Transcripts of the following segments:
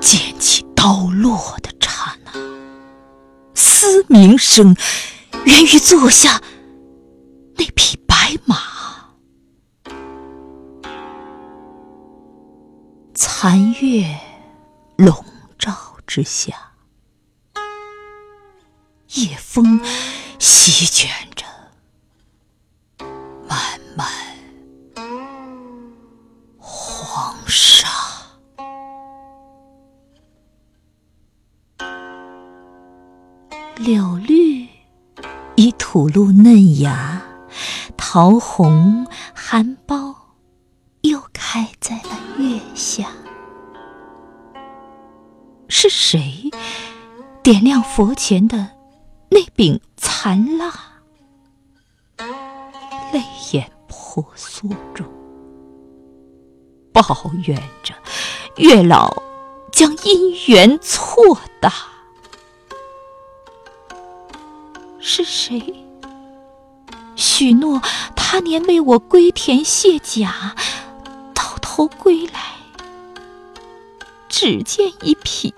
剑起刀落的刹那，嘶鸣声源于坐下那匹白马。残月笼罩之下，夜风席卷柳绿已吐露嫩芽，桃红含苞又开在了月下。是谁点亮佛前的那柄残蜡？泪眼婆娑中，抱怨着月老将姻缘错打。是谁许诺他年为我归田卸甲，到头归来，只见一匹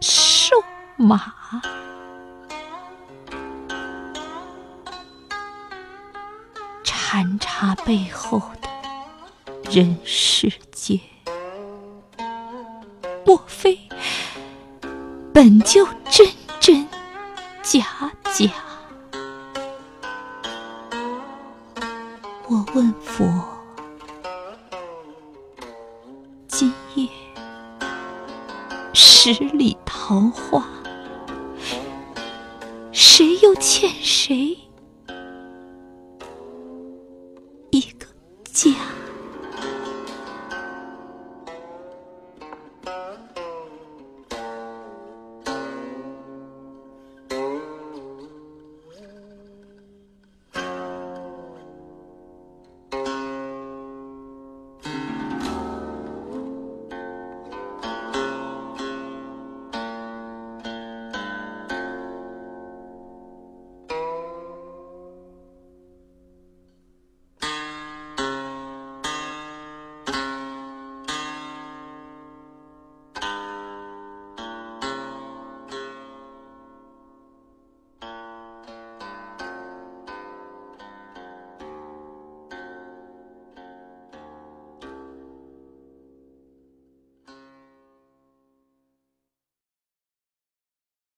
瘦马？禅茶背后的人世间，莫非本就真真？假家，我问佛：今夜十里桃花，谁又欠谁？